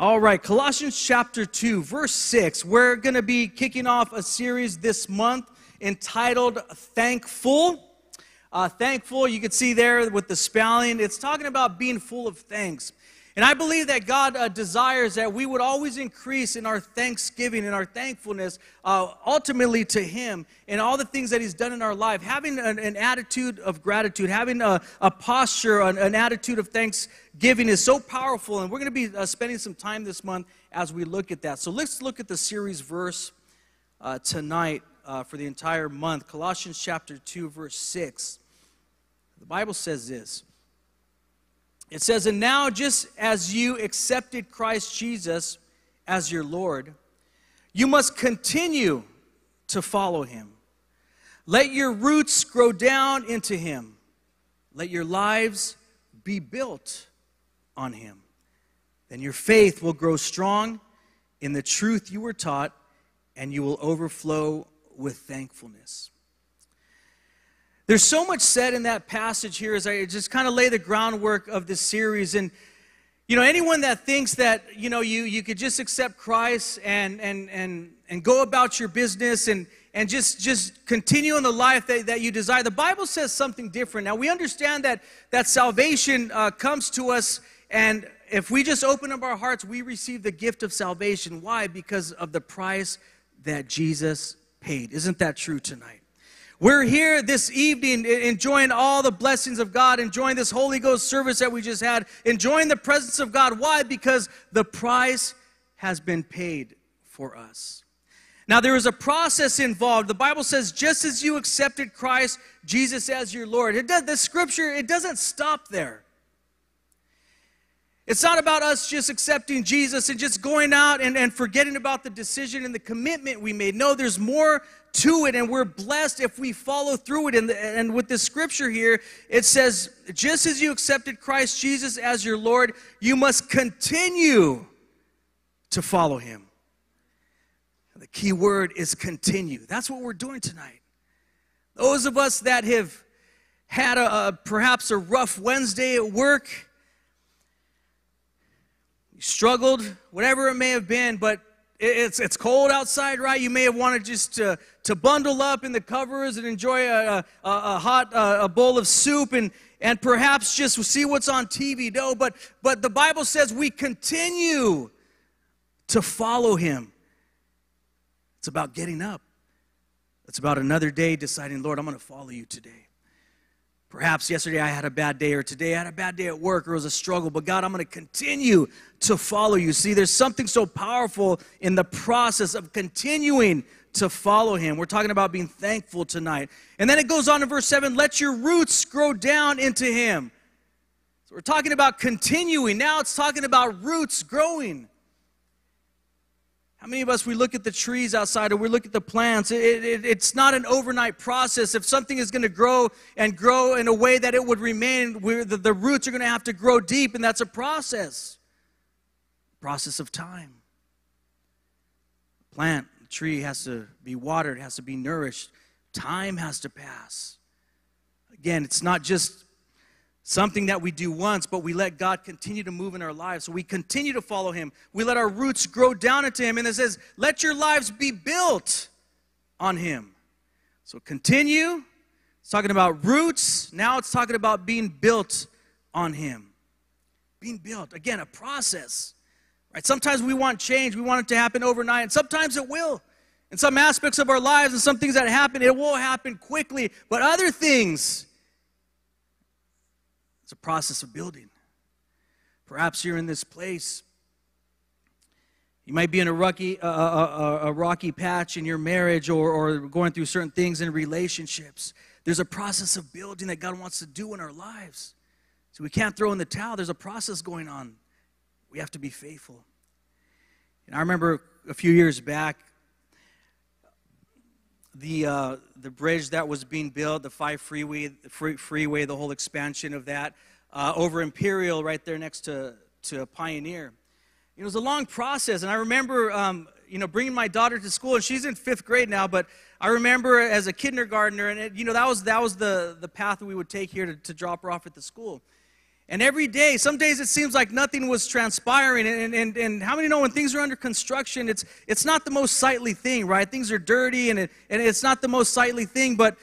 All right, Colossians chapter 2, verse 6. We're going to be kicking off a series this month entitled Thankful. Uh, thankful, you can see there with the spelling, it's talking about being full of thanks. And I believe that God uh, desires that we would always increase in our thanksgiving and our thankfulness uh, ultimately to Him and all the things that He's done in our life. Having an, an attitude of gratitude, having a, a posture, an, an, attitude of thanksgiving is so powerful. And we're going to be uh, spending some time this month as we look at that. So let's look at the series verse uh, tonight uh, for the entire month Colossians chapter 2, verse 6. The Bible says this. It says, And now, just as you accepted Christ Jesus as your Lord, you must continue to follow him. Let your roots grow down into him. Let your lives be built on him. Then your faith will grow strong in the truth you were taught, and you will overflow with thankfulness. There's so much said in that passage here as I just kind of lay the groundwork of this series. And, you know, anyone that thinks that, you know, you, you could just accept Christ and, and, and, and go about your business and, and just, just continue in the life that, that you desire, the Bible says something different. Now, we understand that, that salvation uh, comes to us, and if we just open up our hearts, we receive the gift of salvation. Why? Because of the price that Jesus paid. Isn't that true tonight? We're here this evening enjoying all the blessings of God, enjoying this Holy Ghost service that we just had, enjoying the presence of God. Why? Because the price has been paid for us. Now, there is a process involved. The Bible says, just as you accepted Christ Jesus as your Lord. It does, the scripture, it doesn't stop there. It's not about us just accepting Jesus and just going out and, and forgetting about the decision and the commitment we made. No, there's more to it, and we're blessed if we follow through it. And, and with this scripture here, it says, just as you accepted Christ Jesus as your Lord, you must continue to follow him. The key word is continue. That's what we're doing tonight. Those of us that have had a, a perhaps a rough Wednesday at work, struggled, whatever it may have been, but it's, it's cold outside, right? You may have wanted just to, to bundle up in the covers and enjoy a, a, a hot uh, a bowl of soup and, and perhaps just see what's on TV. No, but, but the Bible says we continue to follow Him. It's about getting up. It's about another day deciding, Lord, I'm going to follow you today. Perhaps yesterday I had a bad day, or today I had a bad day at work, or it was a struggle, but God, I'm going to continue to follow you. See, there's something so powerful in the process of continuing to follow Him. We're talking about being thankful tonight. And then it goes on in verse 7 let your roots grow down into Him. So we're talking about continuing. Now it's talking about roots growing. How many of us, we look at the trees outside or we look at the plants? It, it, it's not an overnight process. If something is going to grow and grow in a way that it would remain, the, the roots are going to have to grow deep, and that's a process. Process of time. Plant, tree has to be watered, has to be nourished. Time has to pass. Again, it's not just something that we do once, but we let God continue to move in our lives. So we continue to follow Him. We let our roots grow down into Him. And it says, let your lives be built on Him. So continue. It's talking about roots. Now it's talking about being built on Him. Being built. Again, a process. Right? Sometimes we want change. We want it to happen overnight. And sometimes it will. In some aspects of our lives and some things that happen, it will happen quickly. But other things, it's a process of building. Perhaps you're in this place. You might be in a rocky, a, a, a rocky patch in your marriage or, or going through certain things in relationships. There's a process of building that God wants to do in our lives. So we can't throw in the towel. There's a process going on. We have to be faithful. And I remember a few years back, the, uh, the bridge that was being built, the five freeway, free, freeway, the whole expansion of that, uh, over Imperial, right there next to, to Pioneer. It was a long process, and I remember, um, you know, bringing my daughter to school, and she's in fifth grade now. But I remember as a kindergartner, and it, you know, that was that was the the path we would take here to, to drop her off at the school. And every day, some days it seems like nothing was transpiring. And, and, and how many know when things are under construction, it's, it's not the most sightly thing, right? Things are dirty and, it, and it's not the most sightly thing. But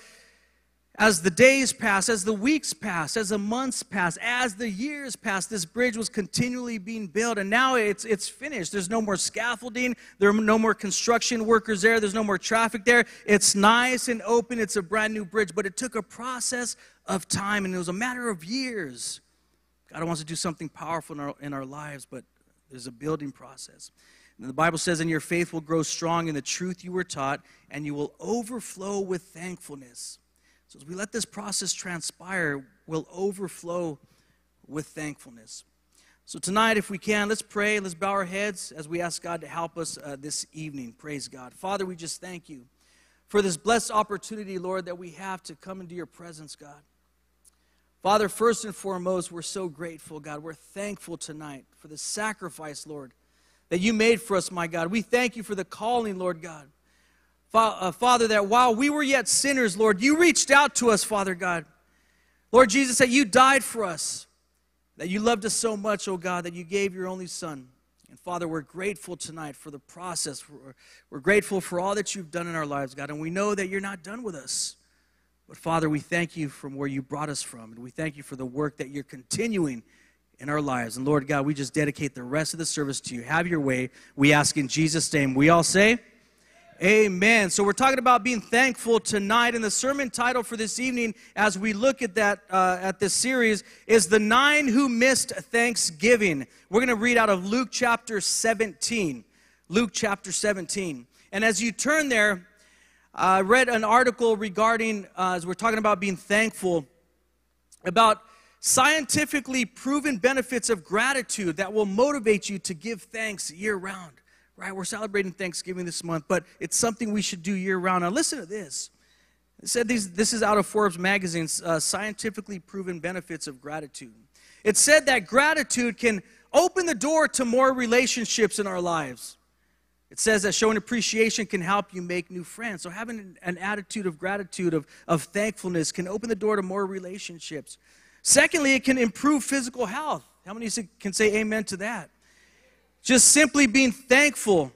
as the days pass, as the weeks pass, as the months pass, as the years pass, this bridge was continually being built. And now it's, it's finished. There's no more scaffolding. There are no more construction workers there. There's no more traffic there. It's nice and open. It's a brand new bridge. But it took a process of time, and it was a matter of years God wants to do something powerful in our, in our lives, but there's a building process. And the Bible says, and your faith will grow strong in the truth you were taught, and you will overflow with thankfulness. So as we let this process transpire, we'll overflow with thankfulness. So tonight, if we can, let's pray. Let's bow our heads as we ask God to help us uh, this evening. Praise God. Father, we just thank you for this blessed opportunity, Lord, that we have to come into your presence, God. Father, first and foremost, we're so grateful, God. We're thankful tonight for the sacrifice, Lord, that you made for us, my God. We thank you for the calling, Lord God. Uh, Father, that while we were yet sinners, Lord, you reached out to us, Father God. Lord Jesus, that you died for us, that you loved us so much, oh God, that you gave your only Son. And Father, we're grateful tonight for the process. We're, we're grateful for all that you've done in our lives, God. And we know that you're not done with us. But Father, we thank you from where you brought us from, and we thank you for the work that you're continuing in our lives. And Lord God, we just dedicate the rest of the service to you. Have your way. We ask in Jesus' name. We all say, Amen. So we're talking about being thankful tonight, and the sermon title for this evening, as we look at that uh, at this series, is the nine who missed Thanksgiving. We're going to read out of Luke chapter 17. Luke chapter 17. And as you turn there, I read an article regarding, uh, as we're talking about being thankful, about scientifically proven benefits of gratitude that will motivate you to give thanks year round. Right? We're celebrating Thanksgiving this month, but it's something we should do year round. Now, listen to this. It said these, this is out of Forbes magazine's uh, scientifically proven benefits of gratitude. It said that gratitude can open the door to more relationships in our lives. It says that showing appreciation can help you make new friends. So, having an attitude of gratitude, of, of thankfulness, can open the door to more relationships. Secondly, it can improve physical health. How many can say amen to that? Just simply being thankful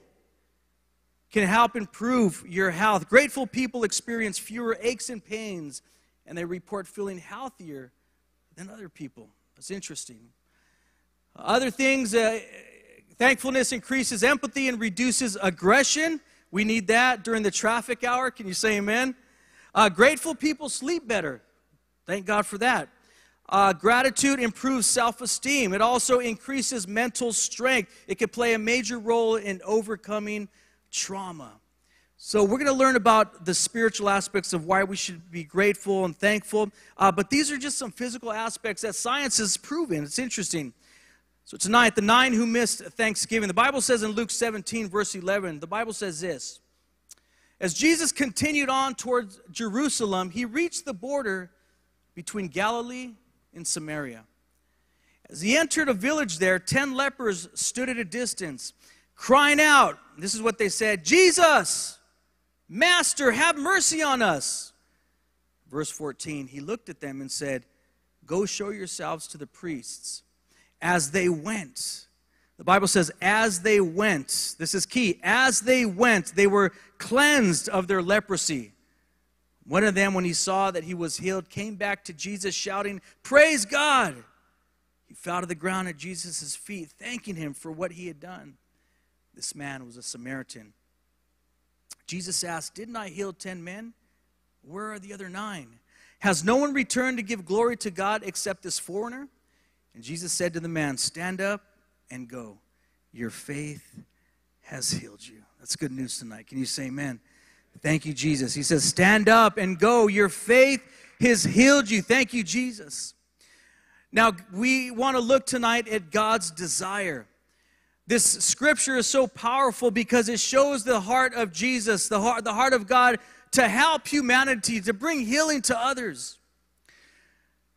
can help improve your health. Grateful people experience fewer aches and pains, and they report feeling healthier than other people. That's interesting. Other things, uh, Thankfulness increases empathy and reduces aggression. We need that during the traffic hour. Can you say amen? Uh, grateful people sleep better. Thank God for that. Uh, gratitude improves self esteem. It also increases mental strength. It can play a major role in overcoming trauma. So, we're going to learn about the spiritual aspects of why we should be grateful and thankful. Uh, but these are just some physical aspects that science has proven. It's interesting. So tonight, the nine who missed Thanksgiving, the Bible says in Luke 17, verse 11, the Bible says this As Jesus continued on towards Jerusalem, he reached the border between Galilee and Samaria. As he entered a village there, ten lepers stood at a distance, crying out. This is what they said Jesus, Master, have mercy on us. Verse 14, he looked at them and said, Go show yourselves to the priests as they went. The Bible says, as they went, this is key, as they went, they were cleansed of their leprosy. One of them, when he saw that he was healed, came back to Jesus shouting, Praise God! He fell to the ground at Jesus' feet, thanking him for what he had done. This man was a Samaritan. Jesus asked, Didn't I heal ten men? Where are the other nine? Has no one returned to give glory to God except this foreigner? And Jesus said to the man, Stand up and go. Your faith has healed you. That's good news tonight. Can you say amen? Thank you, Jesus. He says, Stand up and go. Your faith has healed you. Thank you, Jesus. Now, we want to look tonight at God's desire. This scripture is so powerful because it shows the heart of Jesus, the heart, the heart of God to help humanity, to bring healing to others.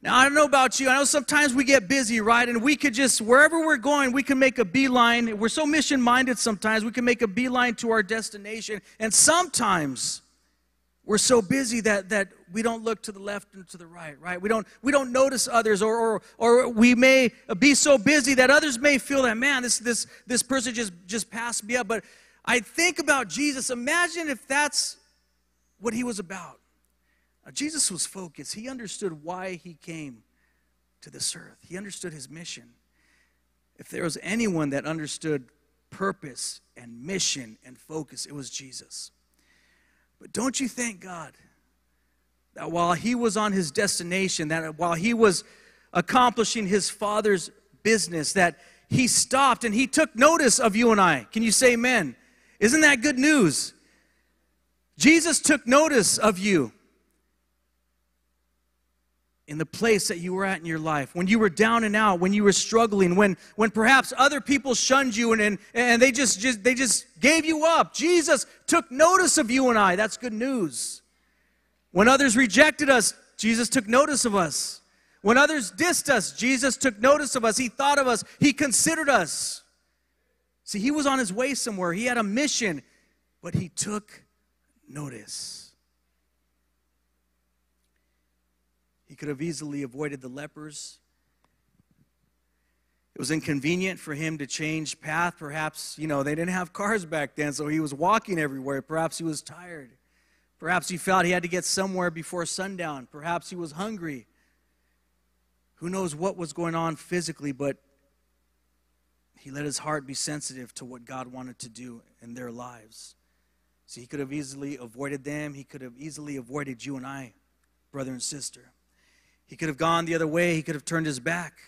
Now, I don't know about you. I know sometimes we get busy, right? And we could just, wherever we're going, we can make a beeline. We're so mission minded sometimes, we can make a beeline to our destination. And sometimes we're so busy that, that we don't look to the left and to the right, right? We don't, we don't notice others, or, or, or we may be so busy that others may feel that, man, this, this, this person just, just passed me up. But I think about Jesus. Imagine if that's what he was about. Now, Jesus was focused. He understood why he came to this earth, he understood his mission. If there was anyone that understood purpose and mission and focus, it was Jesus. But don't you thank God that while he was on his destination, that while he was accomplishing his father's business, that he stopped and he took notice of you and I? Can you say amen? Isn't that good news? Jesus took notice of you in the place that you were at in your life, when you were down and out, when you were struggling, when, when perhaps other people shunned you and, and, and they, just, just, they just gave you up. Jesus took notice of you and I. That's good news. When others rejected us, Jesus took notice of us. When others dissed us, Jesus took notice of us. He thought of us. He considered us. See, he was on his way somewhere. He had a mission, but he took notice. He could have easily avoided the lepers. It was inconvenient for him to change path. Perhaps, you know, they didn't have cars back then, so he was walking everywhere. Perhaps he was tired. Perhaps he felt he had to get somewhere before sundown. Perhaps he was hungry. Who knows what was going on physically, but he let his heart be sensitive to what God wanted to do in their lives. So he could have easily avoided them. He could have easily avoided you and I, brother and sister. He could have gone the other way, he could have turned his back.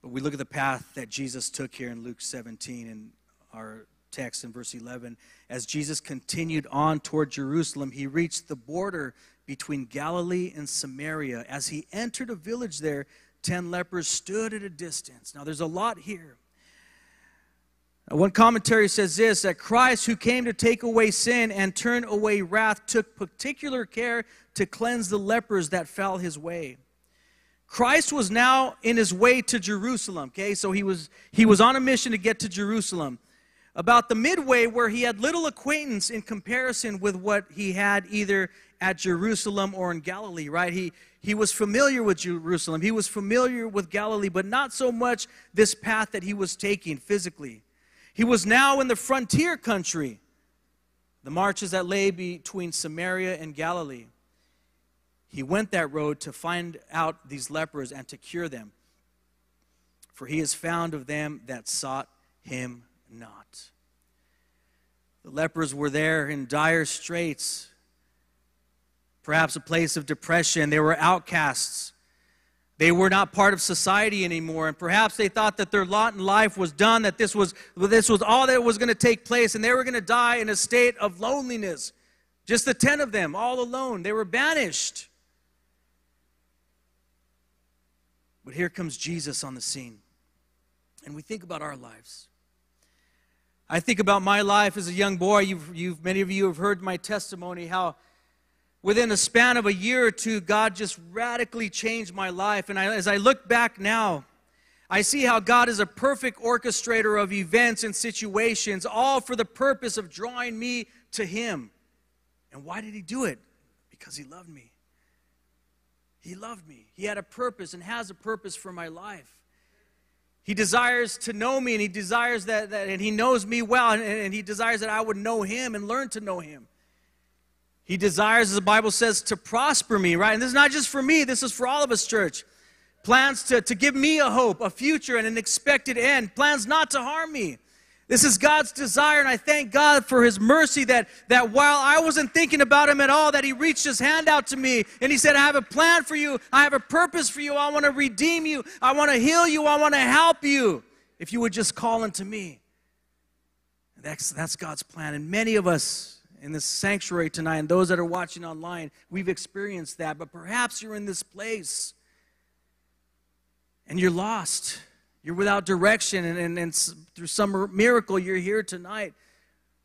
But we look at the path that Jesus took here in Luke 17 in our text in verse 11. As Jesus continued on toward Jerusalem, he reached the border between Galilee and Samaria. As he entered a village there, 10 lepers stood at a distance. Now, there's a lot here. One commentary says this that Christ, who came to take away sin and turn away wrath, took particular care to cleanse the lepers that fell his way. Christ was now in his way to Jerusalem, okay? So he was he was on a mission to get to Jerusalem. About the midway where he had little acquaintance in comparison with what he had either at Jerusalem or in Galilee, right? He he was familiar with Jerusalem. He was familiar with Galilee, but not so much this path that he was taking physically. He was now in the frontier country, the marches that lay between Samaria and Galilee. He went that road to find out these lepers and to cure them. For he is found of them that sought him not. The lepers were there in dire straits, perhaps a place of depression. They were outcasts. They were not part of society anymore, and perhaps they thought that their lot in life was done, that this was, this was all that was going to take place, and they were going to die in a state of loneliness. Just the 10 of them, all alone. They were banished. But here comes Jesus on the scene. And we think about our lives. I think about my life as a young boy. You've, you've, many of you have heard my testimony how within a span of a year or two, God just radically changed my life. And I, as I look back now, I see how God is a perfect orchestrator of events and situations, all for the purpose of drawing me to Him. And why did He do it? Because He loved me. He loved me. He had a purpose and has a purpose for my life. He desires to know me and He desires that, that and He knows me well and, and He desires that I would know Him and learn to know Him. He desires, as the Bible says, to prosper me, right? And this is not just for me, this is for all of us, church. Plans to, to give me a hope, a future, and an expected end. Plans not to harm me. This is God's desire, and I thank God for His mercy that, that while I wasn't thinking about Him at all, that He reached His hand out to me and He said, I have a plan for you. I have a purpose for you. I want to redeem you. I want to heal you. I want to help you. If you would just call unto me. That's, that's God's plan. And many of us, in this sanctuary tonight, and those that are watching online, we've experienced that. But perhaps you're in this place and you're lost. You're without direction, and, and, and through some miracle, you're here tonight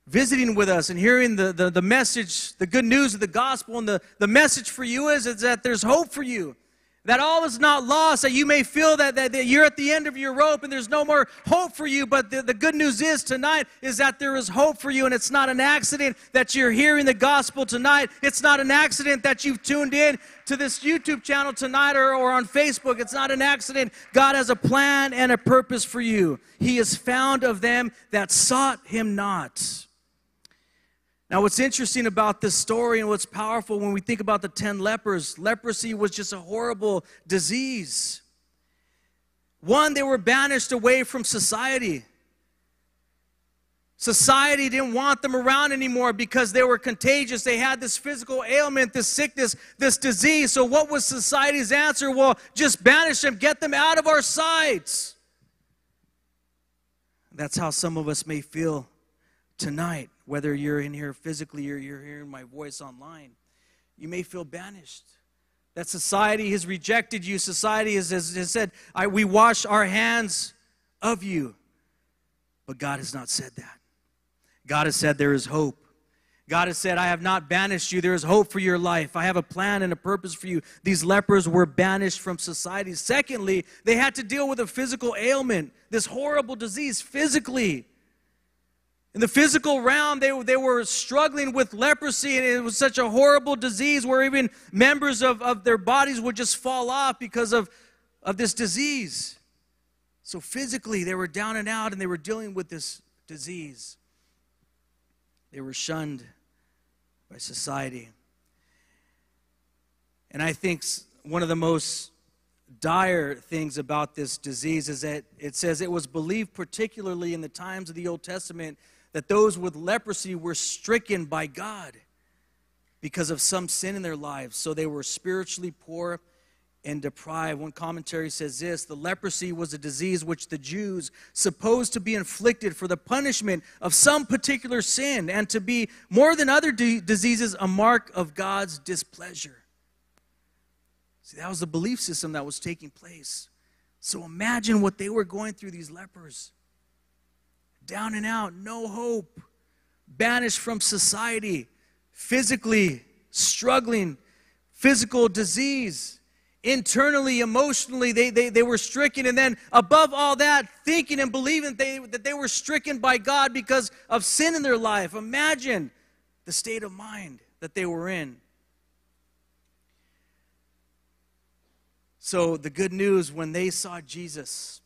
visiting with us and hearing the, the, the, message, the good news of the gospel. And the, the message for you is, is that there's hope for you that all is not lost, that you may feel that, that, that, you're at the end of your rope and there's no more hope for you. But the, the good news is tonight is that there is hope for you, and it's not an accident that you're hearing the gospel tonight. It's not an accident that you've tuned in to this YouTube channel tonight or, or on Facebook. It's not an accident. God has a plan and a purpose for you. He is found of them that sought him not. Now, what's interesting about this story and what's powerful when we think about the 10 lepers, leprosy was just a horrible disease. One, they were banished away from society. Society didn't want them around anymore because they were contagious. They had this physical ailment, this sickness, this disease. So, what was society's answer? Well, just banish them, get them out of our sights. That's how some of us may feel tonight whether you're in here physically or you're hearing my voice online, you may feel banished. That society has rejected you. Society has, has, has said, We wash our hands of you. But God has not said that. God has said there is hope. God has said, I have not banished you. There is hope for your life. I have a plan and a purpose for you. These lepers were banished from society. Secondly, they had to deal with a physical ailment, this horrible disease physically. In the physical realm, they, they were struggling with leprosy, and it was such a horrible disease where even members of, of their bodies would just fall off because of, of this disease. So physically, they were down and out, and they were dealing with this disease. They were shunned by society. And I think one of the most dire things about this disease is that it says it was believed, particularly in the times of the Old Testament, that those with leprosy were stricken by God because of some sin in their lives. So they were spiritually poor and deprived. One commentary says this the leprosy was a disease which the Jews supposed to be inflicted for the punishment of some particular sin and to be, more than other diseases, a mark of God's displeasure. See, that was the belief system that was taking place. So imagine what they were going through, these lepers down and out, no hope, banished from society, physically struggling, physical disease, internally, emotionally, they, they, they were stricken. And then, above all that, thinking and believing that they, that they were stricken by God because of sin in their life. Imagine the state of mind that they were in. So, the good news when they saw Jesus,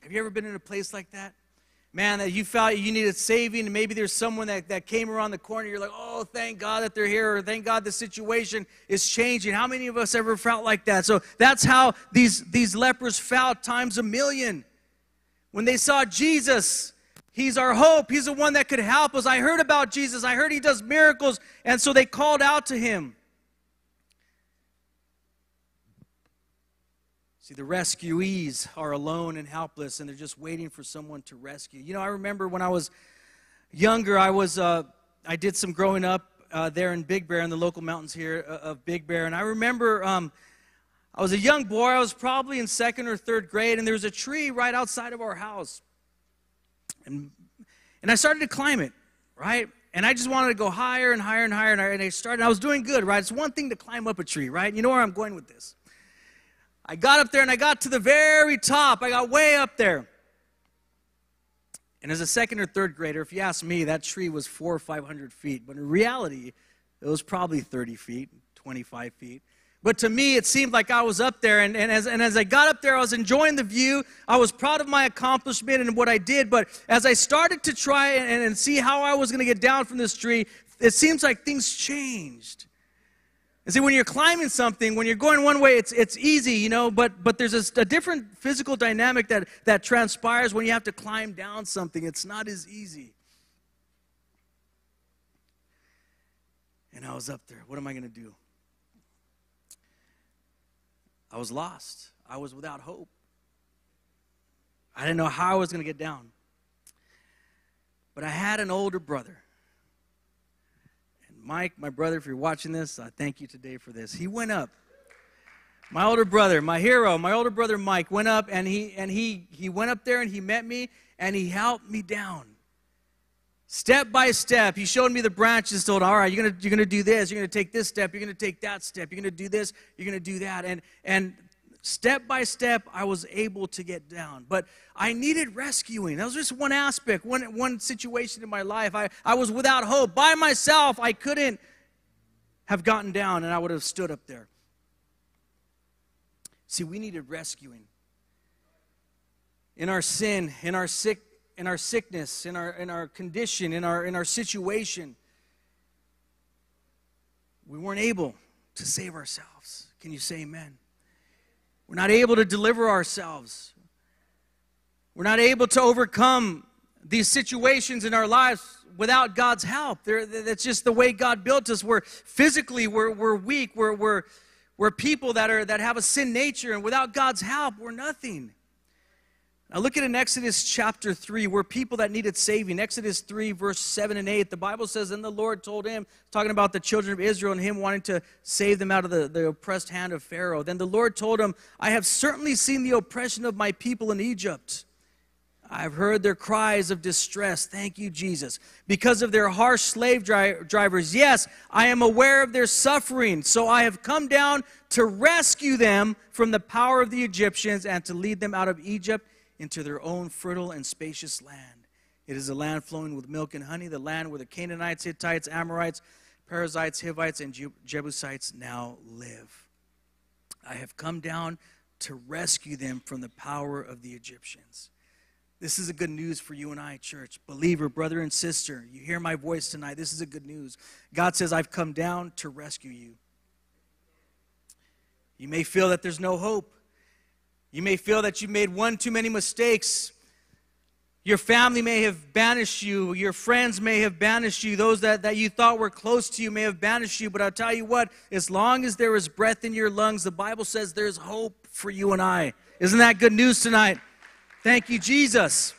have you ever been in a place like that? Man, that you felt you needed saving, and maybe there's someone that, that came around the corner, you're like, oh, thank God that they're here, or thank God the situation is changing. How many of us ever felt like that? So that's how these, these lepers felt times a million. When they saw Jesus, He's our hope. He's the one that could help us. I heard about Jesus. I heard he does miracles. And so they called out to him. See, the rescuees are alone and helpless, and they're just waiting for someone to rescue. You know, I remember when I was younger, I was uh, I did some growing up uh, there in Big Bear, in the local mountains here uh, of Big Bear, and I remember um, I was a young boy. I was probably in second or third grade, and there was a tree right outside of our house, and and I started to climb it, right? And I just wanted to go higher and higher and higher and higher. And I started. I was doing good, right? It's one thing to climb up a tree, right? You know where I'm going with this. I got up there and I got to the very top. I got way up there. And as a second or third grader, if you ask me, that tree was four or 500 feet. But in reality, it was probably 30 feet, 25 feet. But to me, it seemed like I was up there. And, and, as, and as I got up there, I was enjoying the view. I was proud of my accomplishment and what I did. But as I started to try and, and see how I was going to get down from this tree, it seems like things changed. And see, when you're climbing something, when you're going one way, it's, it's easy, you know, but, but there's a, a, different physical dynamic that, that transpires when you have to climb down something. It's not as easy. And I was up there. What am I going to do? I was lost. I was without hope. I didn't know how I was going to get down. But I had an older brother Mike, my brother, if you're watching this, I thank you today for this. He went up. My older brother, my hero, my older brother Mike went up and he and he he went up there and he met me and he helped me down. Step by step, he showed me the branches, told, all right, you're gonna you're gonna do this, you're gonna take this step, you're gonna take that step, you're gonna do this, you're gonna do that. And and Step by step, I was able to get down. But I needed rescuing. That was just one aspect, one, one situation in my life. I, I was without hope. By myself, I couldn't have gotten down and I would have stood up there. See, we needed rescuing. In our sin, in our sick, in our sickness, in our in our condition, in our in our situation, we weren't able to save ourselves. Can you say amen? We're not able to deliver ourselves. We're not able to overcome these situations in our lives without God's help. that's just the way God built us. We're physically, we're, we're weak. We're, we're, we're people that, are, that have a sin nature, and without God's help, we're nothing. Now look at in Exodus chapter 3, we're people that needed saving. Exodus 3, verse 7 and 8, the Bible says, And the Lord told him, talking about the children of Israel and him wanting to save them out of the, the oppressed hand of Pharaoh. Then the Lord told him, I have certainly seen the oppression of my people in Egypt. I've heard their cries of distress. Thank you, Jesus. Because of their harsh slave dri- drivers. Yes, I am aware of their suffering. So I have come down to rescue them from the power of the Egyptians and to lead them out of Egypt into their own fertile and spacious land. It is a land flowing with milk and honey, the land where the Canaanites, Hittites, Amorites, Perizzites, Hivites, and Jebusites now live. I have come down to rescue them from the power of the Egyptians. This is a good news for you and I, church. Believer, brother, and sister, you hear my voice tonight. This is a good news. God says, I've come down to rescue you. You may feel that there's no hope. You may feel that you made one too many mistakes. Your family may have banished you. Your friends may have banished you. Those that, that you thought were close to you may have banished you. But I'll tell you what, as long as there is breath in your lungs, the Bible says there's hope for you and I. Isn't that good news tonight? Thank you, Jesus.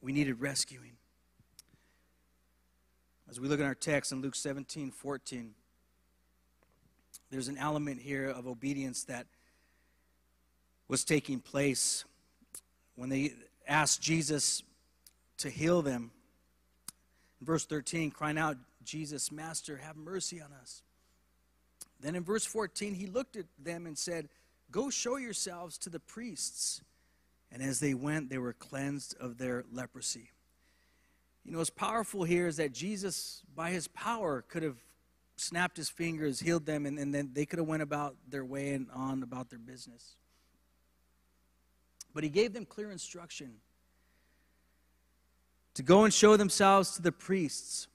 We needed rescuing. As we look at our text in Luke 17 14, there's an element here of obedience that was taking place when they asked Jesus to heal them. In verse 13, crying out, Jesus, Master, have mercy on us. Then in verse 14, he looked at them and said, Go show yourselves to the priests. And as they went, they were cleansed of their leprosy. You know, what's powerful here is that Jesus, by his power, could have snapped his fingers, healed them, and, and then they could have went about their way and on about their business. But he gave them clear instruction to go and show themselves to the priests.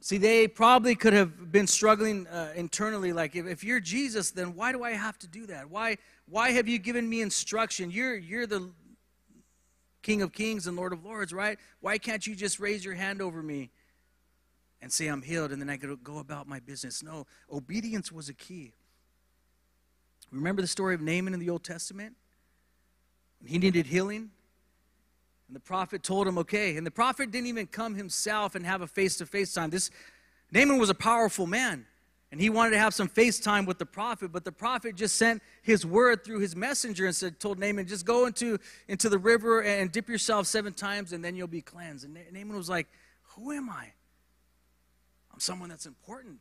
See, they probably could have been struggling uh, internally, like, if, if you're Jesus, then why do I have to do that? Why, why have you given me instruction? You're, you're the King of Kings and Lord of Lords, right? Why can't you just raise your hand over me? And say I'm healed and then I could go about my business. No, obedience was a key. Remember the story of Naaman in the Old Testament? He needed healing? And the prophet told him, okay. And the prophet didn't even come himself and have a face to face time. This Naaman was a powerful man. And he wanted to have some FaceTime with the prophet, but the prophet just sent his word through his messenger and said, told Naaman, just go into, into the river and dip yourself seven times and then you'll be cleansed. And Naaman was like, Who am I? I'm someone that's important.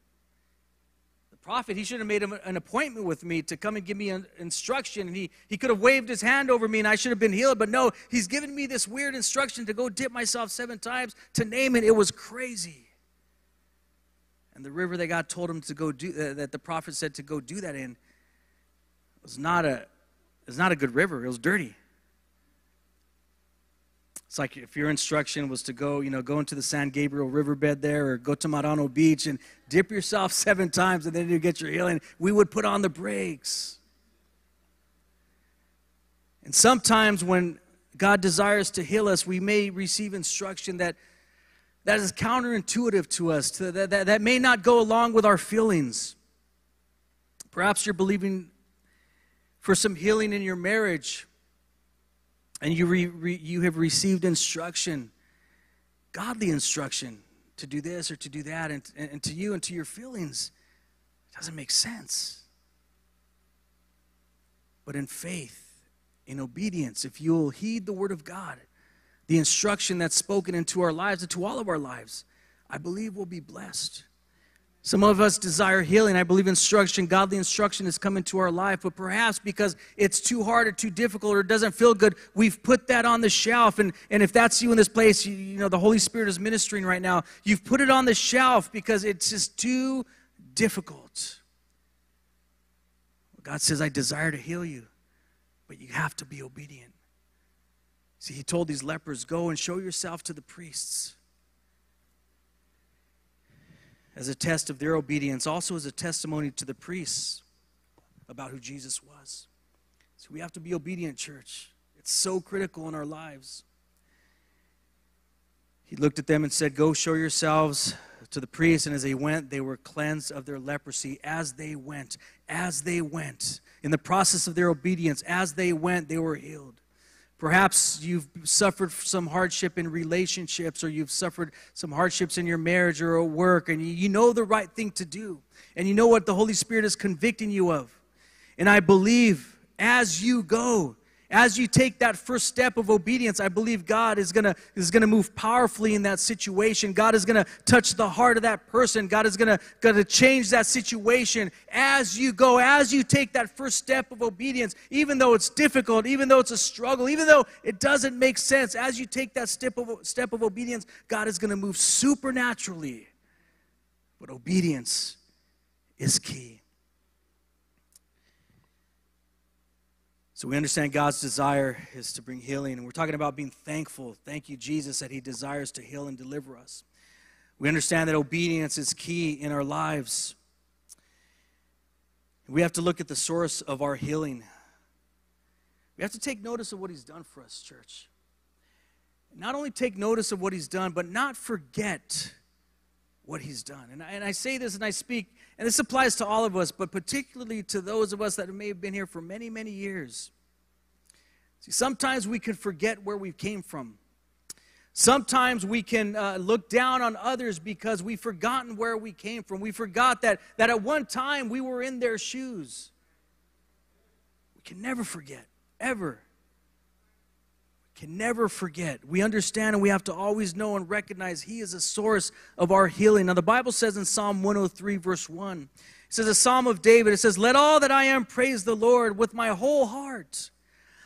The prophet, he should have made an appointment with me to come and give me an instruction. And he, he could have waved his hand over me and I should have been healed. But no, he's given me this weird instruction to go dip myself seven times to name it. It was crazy. And the river that God told him to go do, uh, that the prophet said to go do that in, was not a, was not a good river. It was dirty. It's like if your instruction was to go, you know, go into the San Gabriel riverbed there or go to Marano Beach and dip yourself seven times and then you get your healing, we would put on the brakes. And sometimes when God desires to heal us, we may receive instruction that that is counterintuitive to us, to, that, that, that may not go along with our feelings. Perhaps you're believing for some healing in your marriage and you, re, re, you have received instruction, godly instruction, to do this or to do that, and, and to you and to your feelings, it doesn't make sense. But in faith, in obedience, if you'll heed the word of God, the instruction that's spoken into our lives and to all of our lives, I believe we'll be blessed. Some of us desire healing. I believe instruction, godly instruction, has come into our life, but perhaps because it's too hard or too difficult or doesn't feel good, we've put that on the shelf. And, and if that's you in this place, you, you know, the Holy Spirit is ministering right now. You've put it on the shelf because it's just too difficult. God says, I desire to heal you, but you have to be obedient. See, he told these lepers, Go and show yourself to the priests as a test of their obedience, also as a testimony to the priests about who Jesus was. So we have to be obedient, church. It's so critical in our lives. He looked at them and said, Go show yourselves to the priests. And as they went, they were cleansed of their leprosy. As they went, as they went, in the process of their obedience, as they went, they were healed. Perhaps you've suffered some hardship in relationships, or you've suffered some hardships in your marriage or at work, and you know the right thing to do, and you know what the Holy Spirit is convicting you of. And I believe as you go, as you take that first step of obedience, I believe God is gonna, is gonna move powerfully in that situation. God is gonna touch the heart of that person. God is gonna, gonna change that situation as you go, as you take that first step of obedience, even though it's difficult, even though it's a struggle, even though it doesn't make sense. As you take that step of, step of obedience, God is gonna move supernaturally. But obedience is key. So we understand God's desire is to bring healing. And we're talking about being thankful. Thank you, Jesus, that He desires to heal and deliver us. We understand that obedience is key in our lives. We have to look at the source of our healing. We have to take notice of what He's done for us, church. Not only take notice of what He's done, but not forget what He's done. And I, and I say this and I speak and this applies to all of us, but particularly to those of us that may have been here for many, many years. See, sometimes we can forget where we came from. Sometimes we can uh, look down on others because we've forgotten where we came from. We forgot that, that at one time we were in their shoes. We can never forget, ever can never forget. We understand and we have to always know and recognize He is a source of our healing. Now, the Bible says in Psalm 103, verse 1, it says, a psalm of David, it says, Let all that I am praise the Lord with my whole heart.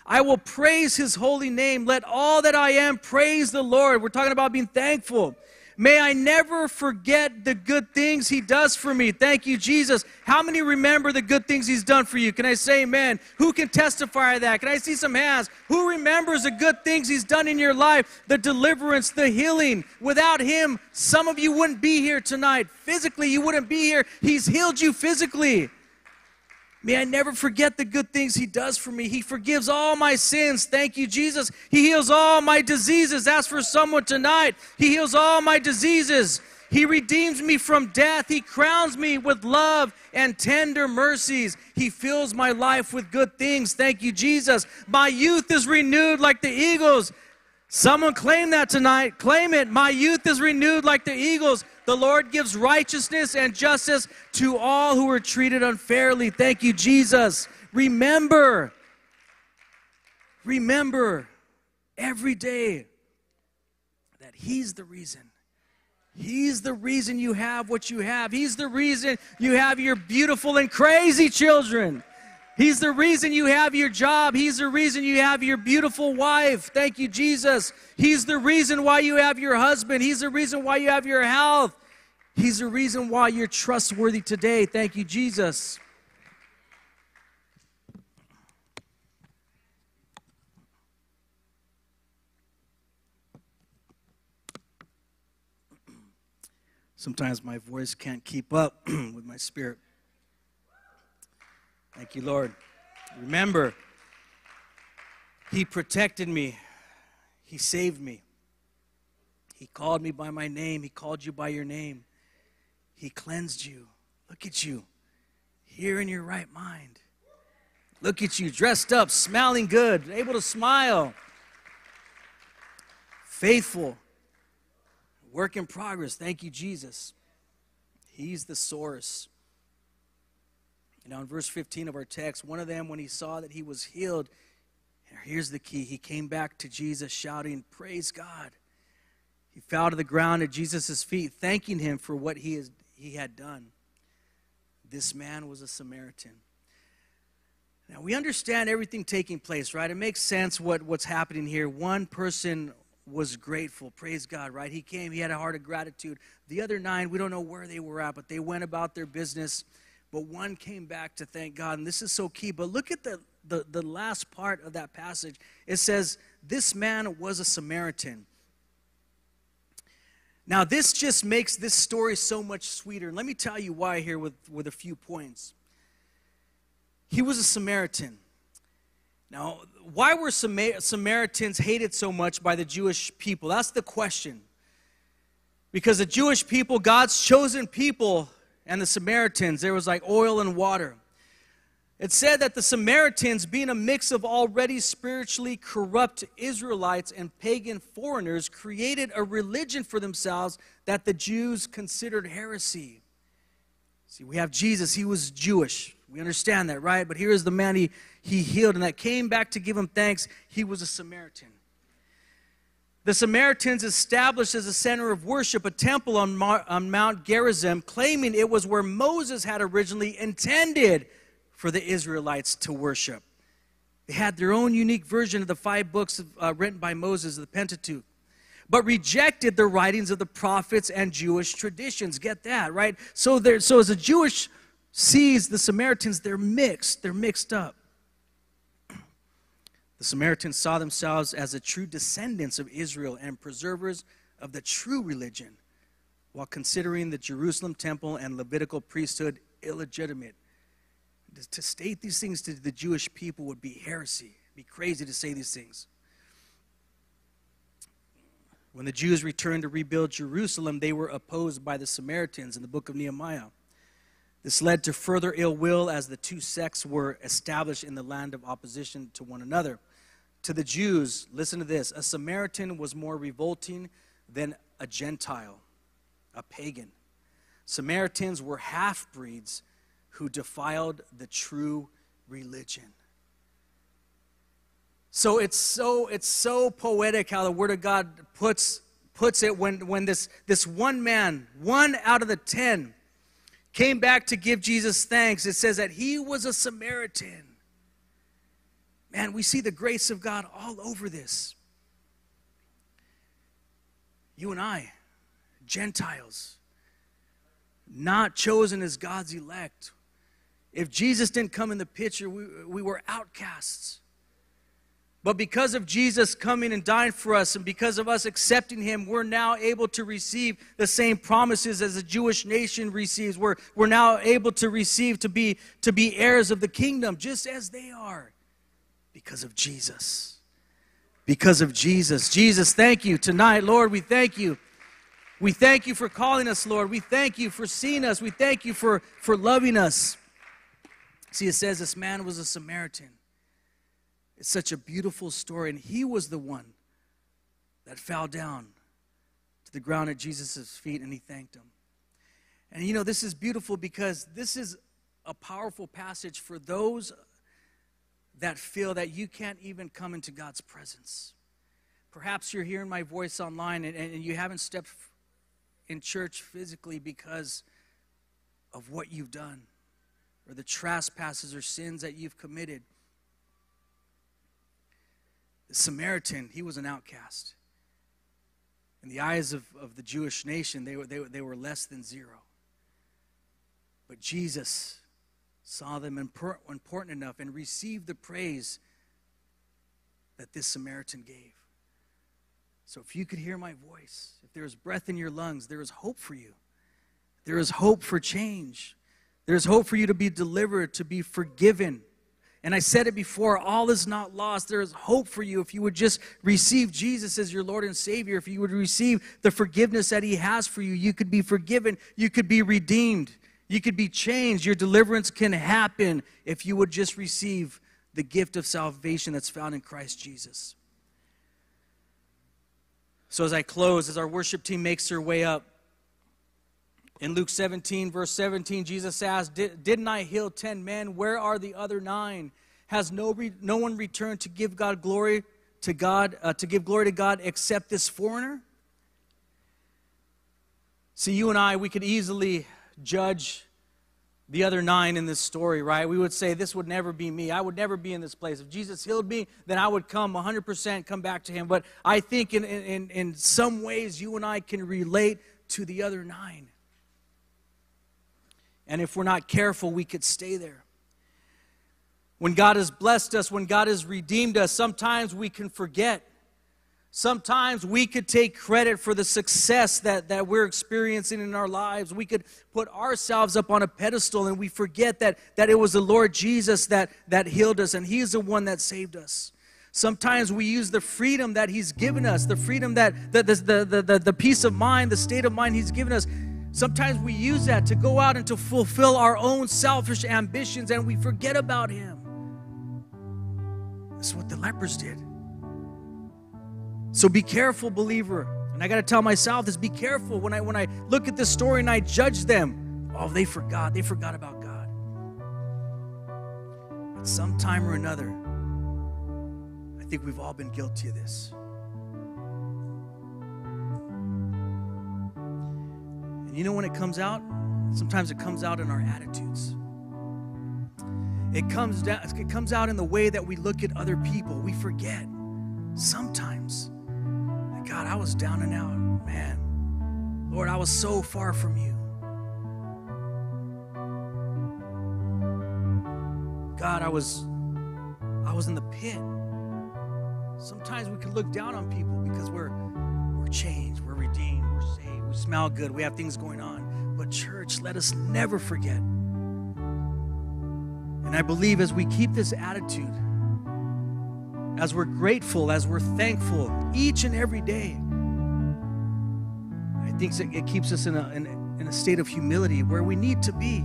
I will praise His holy name. Let all that I am praise the Lord. We're talking about being thankful. May I never forget the good things He does for me. Thank you, Jesus. How many remember the good things He's done for you? Can I say amen? Who can testify that? Can I see some hands? Who remembers the good things He's done in your life? The deliverance, the healing. Without Him, some of you wouldn't be here tonight. Physically, you wouldn't be here. He's healed you physically. May I never forget the good things He does for me. He forgives all my sins. Thank you, Jesus. He heals all my diseases. Ask for someone tonight. He heals all my diseases. He redeems me from death. He crowns me with love and tender mercies. He fills my life with good things. Thank you, Jesus. My youth is renewed like the eagles. Someone claim that tonight. Claim it. My youth is renewed like the eagles. The Lord gives righteousness and justice to all who are treated unfairly. Thank you, Jesus. Remember, remember every day that He's the reason. He's the reason you have what you have. He's the reason you have your beautiful and crazy children. He's the reason you have your job. He's the reason you have your beautiful wife. Thank you, Jesus. He's the reason why you have your husband. He's the reason why you have your health. He's the reason why you're trustworthy today. Thank you, Jesus. Sometimes my voice can't keep up with my spirit. Thank you, Lord. Remember, He protected me, He saved me. He called me by my name, He called you by your name. He cleansed you. Look at you, here in your right mind. Look at you, dressed up, smelling good, able to smile. Faithful. Work in progress. Thank you, Jesus. He's the source. Now, in verse 15 of our text, one of them, when he saw that he was healed, here's the key he came back to Jesus shouting, Praise God. He fell to the ground at Jesus' feet, thanking him for what he, has, he had done. This man was a Samaritan. Now, we understand everything taking place, right? It makes sense what, what's happening here. One person was grateful. Praise God, right? He came, he had a heart of gratitude. The other nine, we don't know where they were at, but they went about their business. But one came back to thank God. And this is so key. But look at the, the, the last part of that passage. It says, This man was a Samaritan. Now, this just makes this story so much sweeter. And let me tell you why here with, with a few points. He was a Samaritan. Now, why were Samaritans hated so much by the Jewish people? That's the question. Because the Jewish people, God's chosen people, and the Samaritans, there was like oil and water. It said that the Samaritans, being a mix of already spiritually corrupt Israelites and pagan foreigners, created a religion for themselves that the Jews considered heresy. See, we have Jesus, he was Jewish. We understand that, right? But here is the man he, he healed and that came back to give him thanks. He was a Samaritan. The Samaritans established as a center of worship a temple on, Mar- on Mount Gerizim, claiming it was where Moses had originally intended for the Israelites to worship. They had their own unique version of the five books uh, written by Moses, the Pentateuch, but rejected the writings of the prophets and Jewish traditions. Get that, right? So, so as a Jewish sees the Samaritans, they're mixed, they're mixed up. The Samaritans saw themselves as the true descendants of Israel and preservers of the true religion, while considering the Jerusalem temple and Levitical priesthood illegitimate. To state these things to the Jewish people would be heresy, It'd be crazy to say these things. When the Jews returned to rebuild Jerusalem, they were opposed by the Samaritans in the book of Nehemiah. This led to further ill will as the two sects were established in the land of opposition to one another. To the Jews, listen to this a Samaritan was more revolting than a Gentile, a pagan. Samaritans were half breeds who defiled the true religion. So it's so it's so poetic how the word of God puts puts it when when this this one man, one out of the 10 came back to give Jesus thanks, it says that he was a Samaritan. Man, we see the grace of God all over this. You and I, Gentiles, not chosen as God's elect. If Jesus didn't come in the picture, we, we were outcasts. But because of Jesus coming and dying for us, and because of us accepting Him, we're now able to receive the same promises as the Jewish nation receives. We're, we're now able to receive to be, to be heirs of the kingdom, just as they are, because of Jesus. Because of Jesus. Jesus, thank you tonight, Lord. We thank you. We thank you for calling us, Lord. We thank you for seeing us. We thank you for, for loving us. See, it says this man was a Samaritan. It's such a beautiful story. And he was the one that fell down to the ground at Jesus' feet and he thanked him. And you know, this is beautiful because this is a powerful passage for those that feel that you can't even come into God's presence. Perhaps you're hearing my voice online and, and you haven't stepped in church physically because of what you've done or the trespasses or sins that you've committed. The Samaritan, he was an outcast. In the eyes of, of the Jewish nation, they were, they, they were less than zero. But Jesus saw them important enough and received the praise that this Samaritan gave. So if you could hear my voice, if there is breath in your lungs, there is hope for you. There is hope for change. There is hope for you to be delivered, to be forgiven, and I said it before all is not lost. There is hope for you if you would just receive Jesus as your Lord and Savior. If you would receive the forgiveness that He has for you, you could be forgiven, you could be redeemed, you could be changed. Your deliverance can happen if you would just receive the gift of salvation that's found in Christ Jesus. So, as I close, as our worship team makes their way up, in Luke 17, verse 17, Jesus asked, Didn't I heal 10 men? Where are the other nine? Has no, re- no one returned to give God glory to God, uh, to give glory to God except this foreigner? See, you and I, we could easily judge the other nine in this story, right? We would say, This would never be me. I would never be in this place. If Jesus healed me, then I would come 100% come back to him. But I think in, in, in some ways, you and I can relate to the other nine. And if we're not careful, we could stay there. When God has blessed us, when God has redeemed us, sometimes we can forget Sometimes we could take credit for the success that, that we're experiencing in our lives. We could put ourselves up on a pedestal and we forget that, that it was the Lord Jesus that, that healed us and He's the one that saved us. Sometimes we use the freedom that He's given us, the freedom that, the, the, the, the, the peace of mind, the state of mind He's given us. Sometimes we use that to go out and to fulfill our own selfish ambitions and we forget about Him. That's what the lepers did. So be careful, believer. And I got to tell myself this be careful when I when I look at this story and I judge them. Oh, they forgot. They forgot about God. At some time or another, I think we've all been guilty of this. And you know when it comes out? Sometimes it comes out in our attitudes. It comes down, it comes out in the way that we look at other people. We forget sometimes God, I was down and out. Man, Lord, I was so far from you. God, I was I was in the pit. Sometimes we can look down on people because we're we're changed, we're redeemed, we're saved, we smell good, we have things going on. But church, let us never forget. And I believe as we keep this attitude, as we're grateful, as we're thankful each and every day. I think it keeps us in a, in, in a state of humility where we need to be.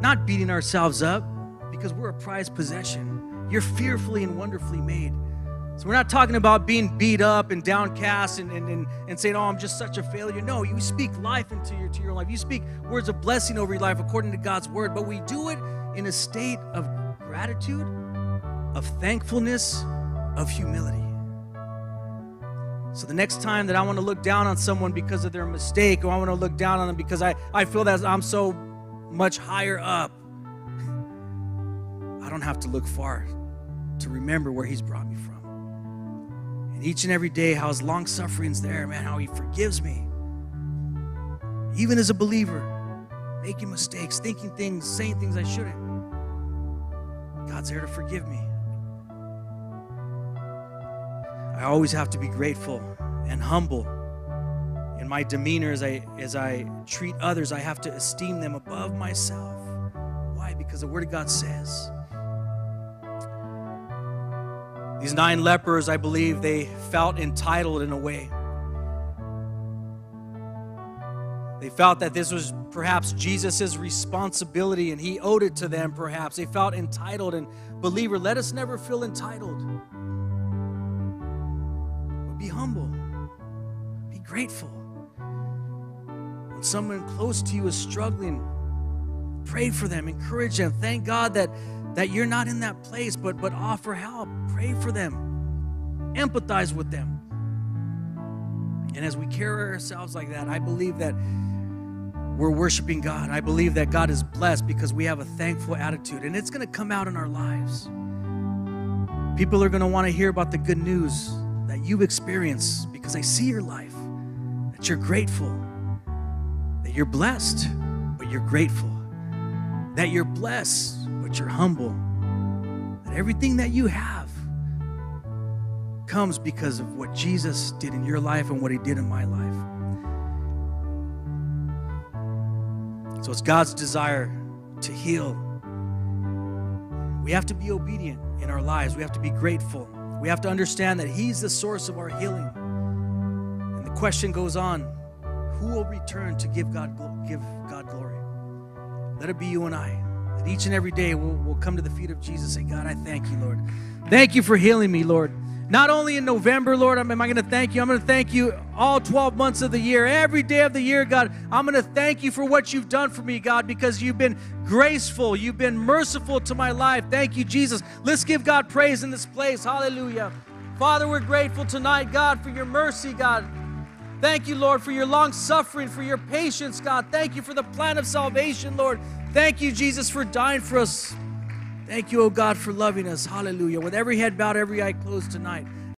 Not beating ourselves up because we're a prized possession. You're fearfully and wonderfully made. So we're not talking about being beat up and downcast and, and, and, and saying, oh, I'm just such a failure. No, you speak life into your, to your life. You speak words of blessing over your life according to God's word, but we do it in a state of gratitude of thankfulness, of humility. So the next time that I want to look down on someone because of their mistake, or I want to look down on them because I, I feel that I'm so much higher up, I don't have to look far to remember where He's brought me from. And each and every day, how His long suffering's there, man, how He forgives me. Even as a believer, making mistakes, thinking things, saying things I shouldn't. God's there to forgive me. I always have to be grateful and humble. In my demeanor as I as I treat others, I have to esteem them above myself. Why? Because the word of God says. These nine lepers, I believe, they felt entitled in a way. They felt that this was perhaps Jesus' responsibility and he owed it to them, perhaps. They felt entitled. And, believer, let us never feel entitled. Be humble. Be grateful. When someone close to you is struggling, pray for them, encourage them. Thank God that, that you're not in that place, but, but offer help. Pray for them. Empathize with them. And as we carry ourselves like that, I believe that we're worshiping God. I believe that God is blessed because we have a thankful attitude, and it's going to come out in our lives. People are going to want to hear about the good news that you experience because I see your life, that you're grateful, that you're blessed, but you're grateful, that you're blessed, but you're humble, that everything that you have comes because of what Jesus did in your life and what he did in my life. So it's God's desire to heal. We have to be obedient in our lives. We have to be grateful. We have to understand that He's the source of our healing. And the question goes on who will return to give God, give God glory? Let it be you and I. That each and every day we'll, we'll come to the feet of Jesus and say, God, I thank you, Lord. Thank you for healing me, Lord. Not only in November, Lord, am I going to thank you? I'm going to thank you all 12 months of the year, every day of the year, God. I'm going to thank you for what you've done for me, God, because you've been graceful. You've been merciful to my life. Thank you, Jesus. Let's give God praise in this place. Hallelujah. Father, we're grateful tonight, God, for your mercy, God. Thank you, Lord, for your long suffering, for your patience, God. Thank you for the plan of salvation, Lord. Thank you, Jesus, for dying for us. Thank you, oh God, for loving us. Hallelujah. With every head bowed, every eye closed tonight.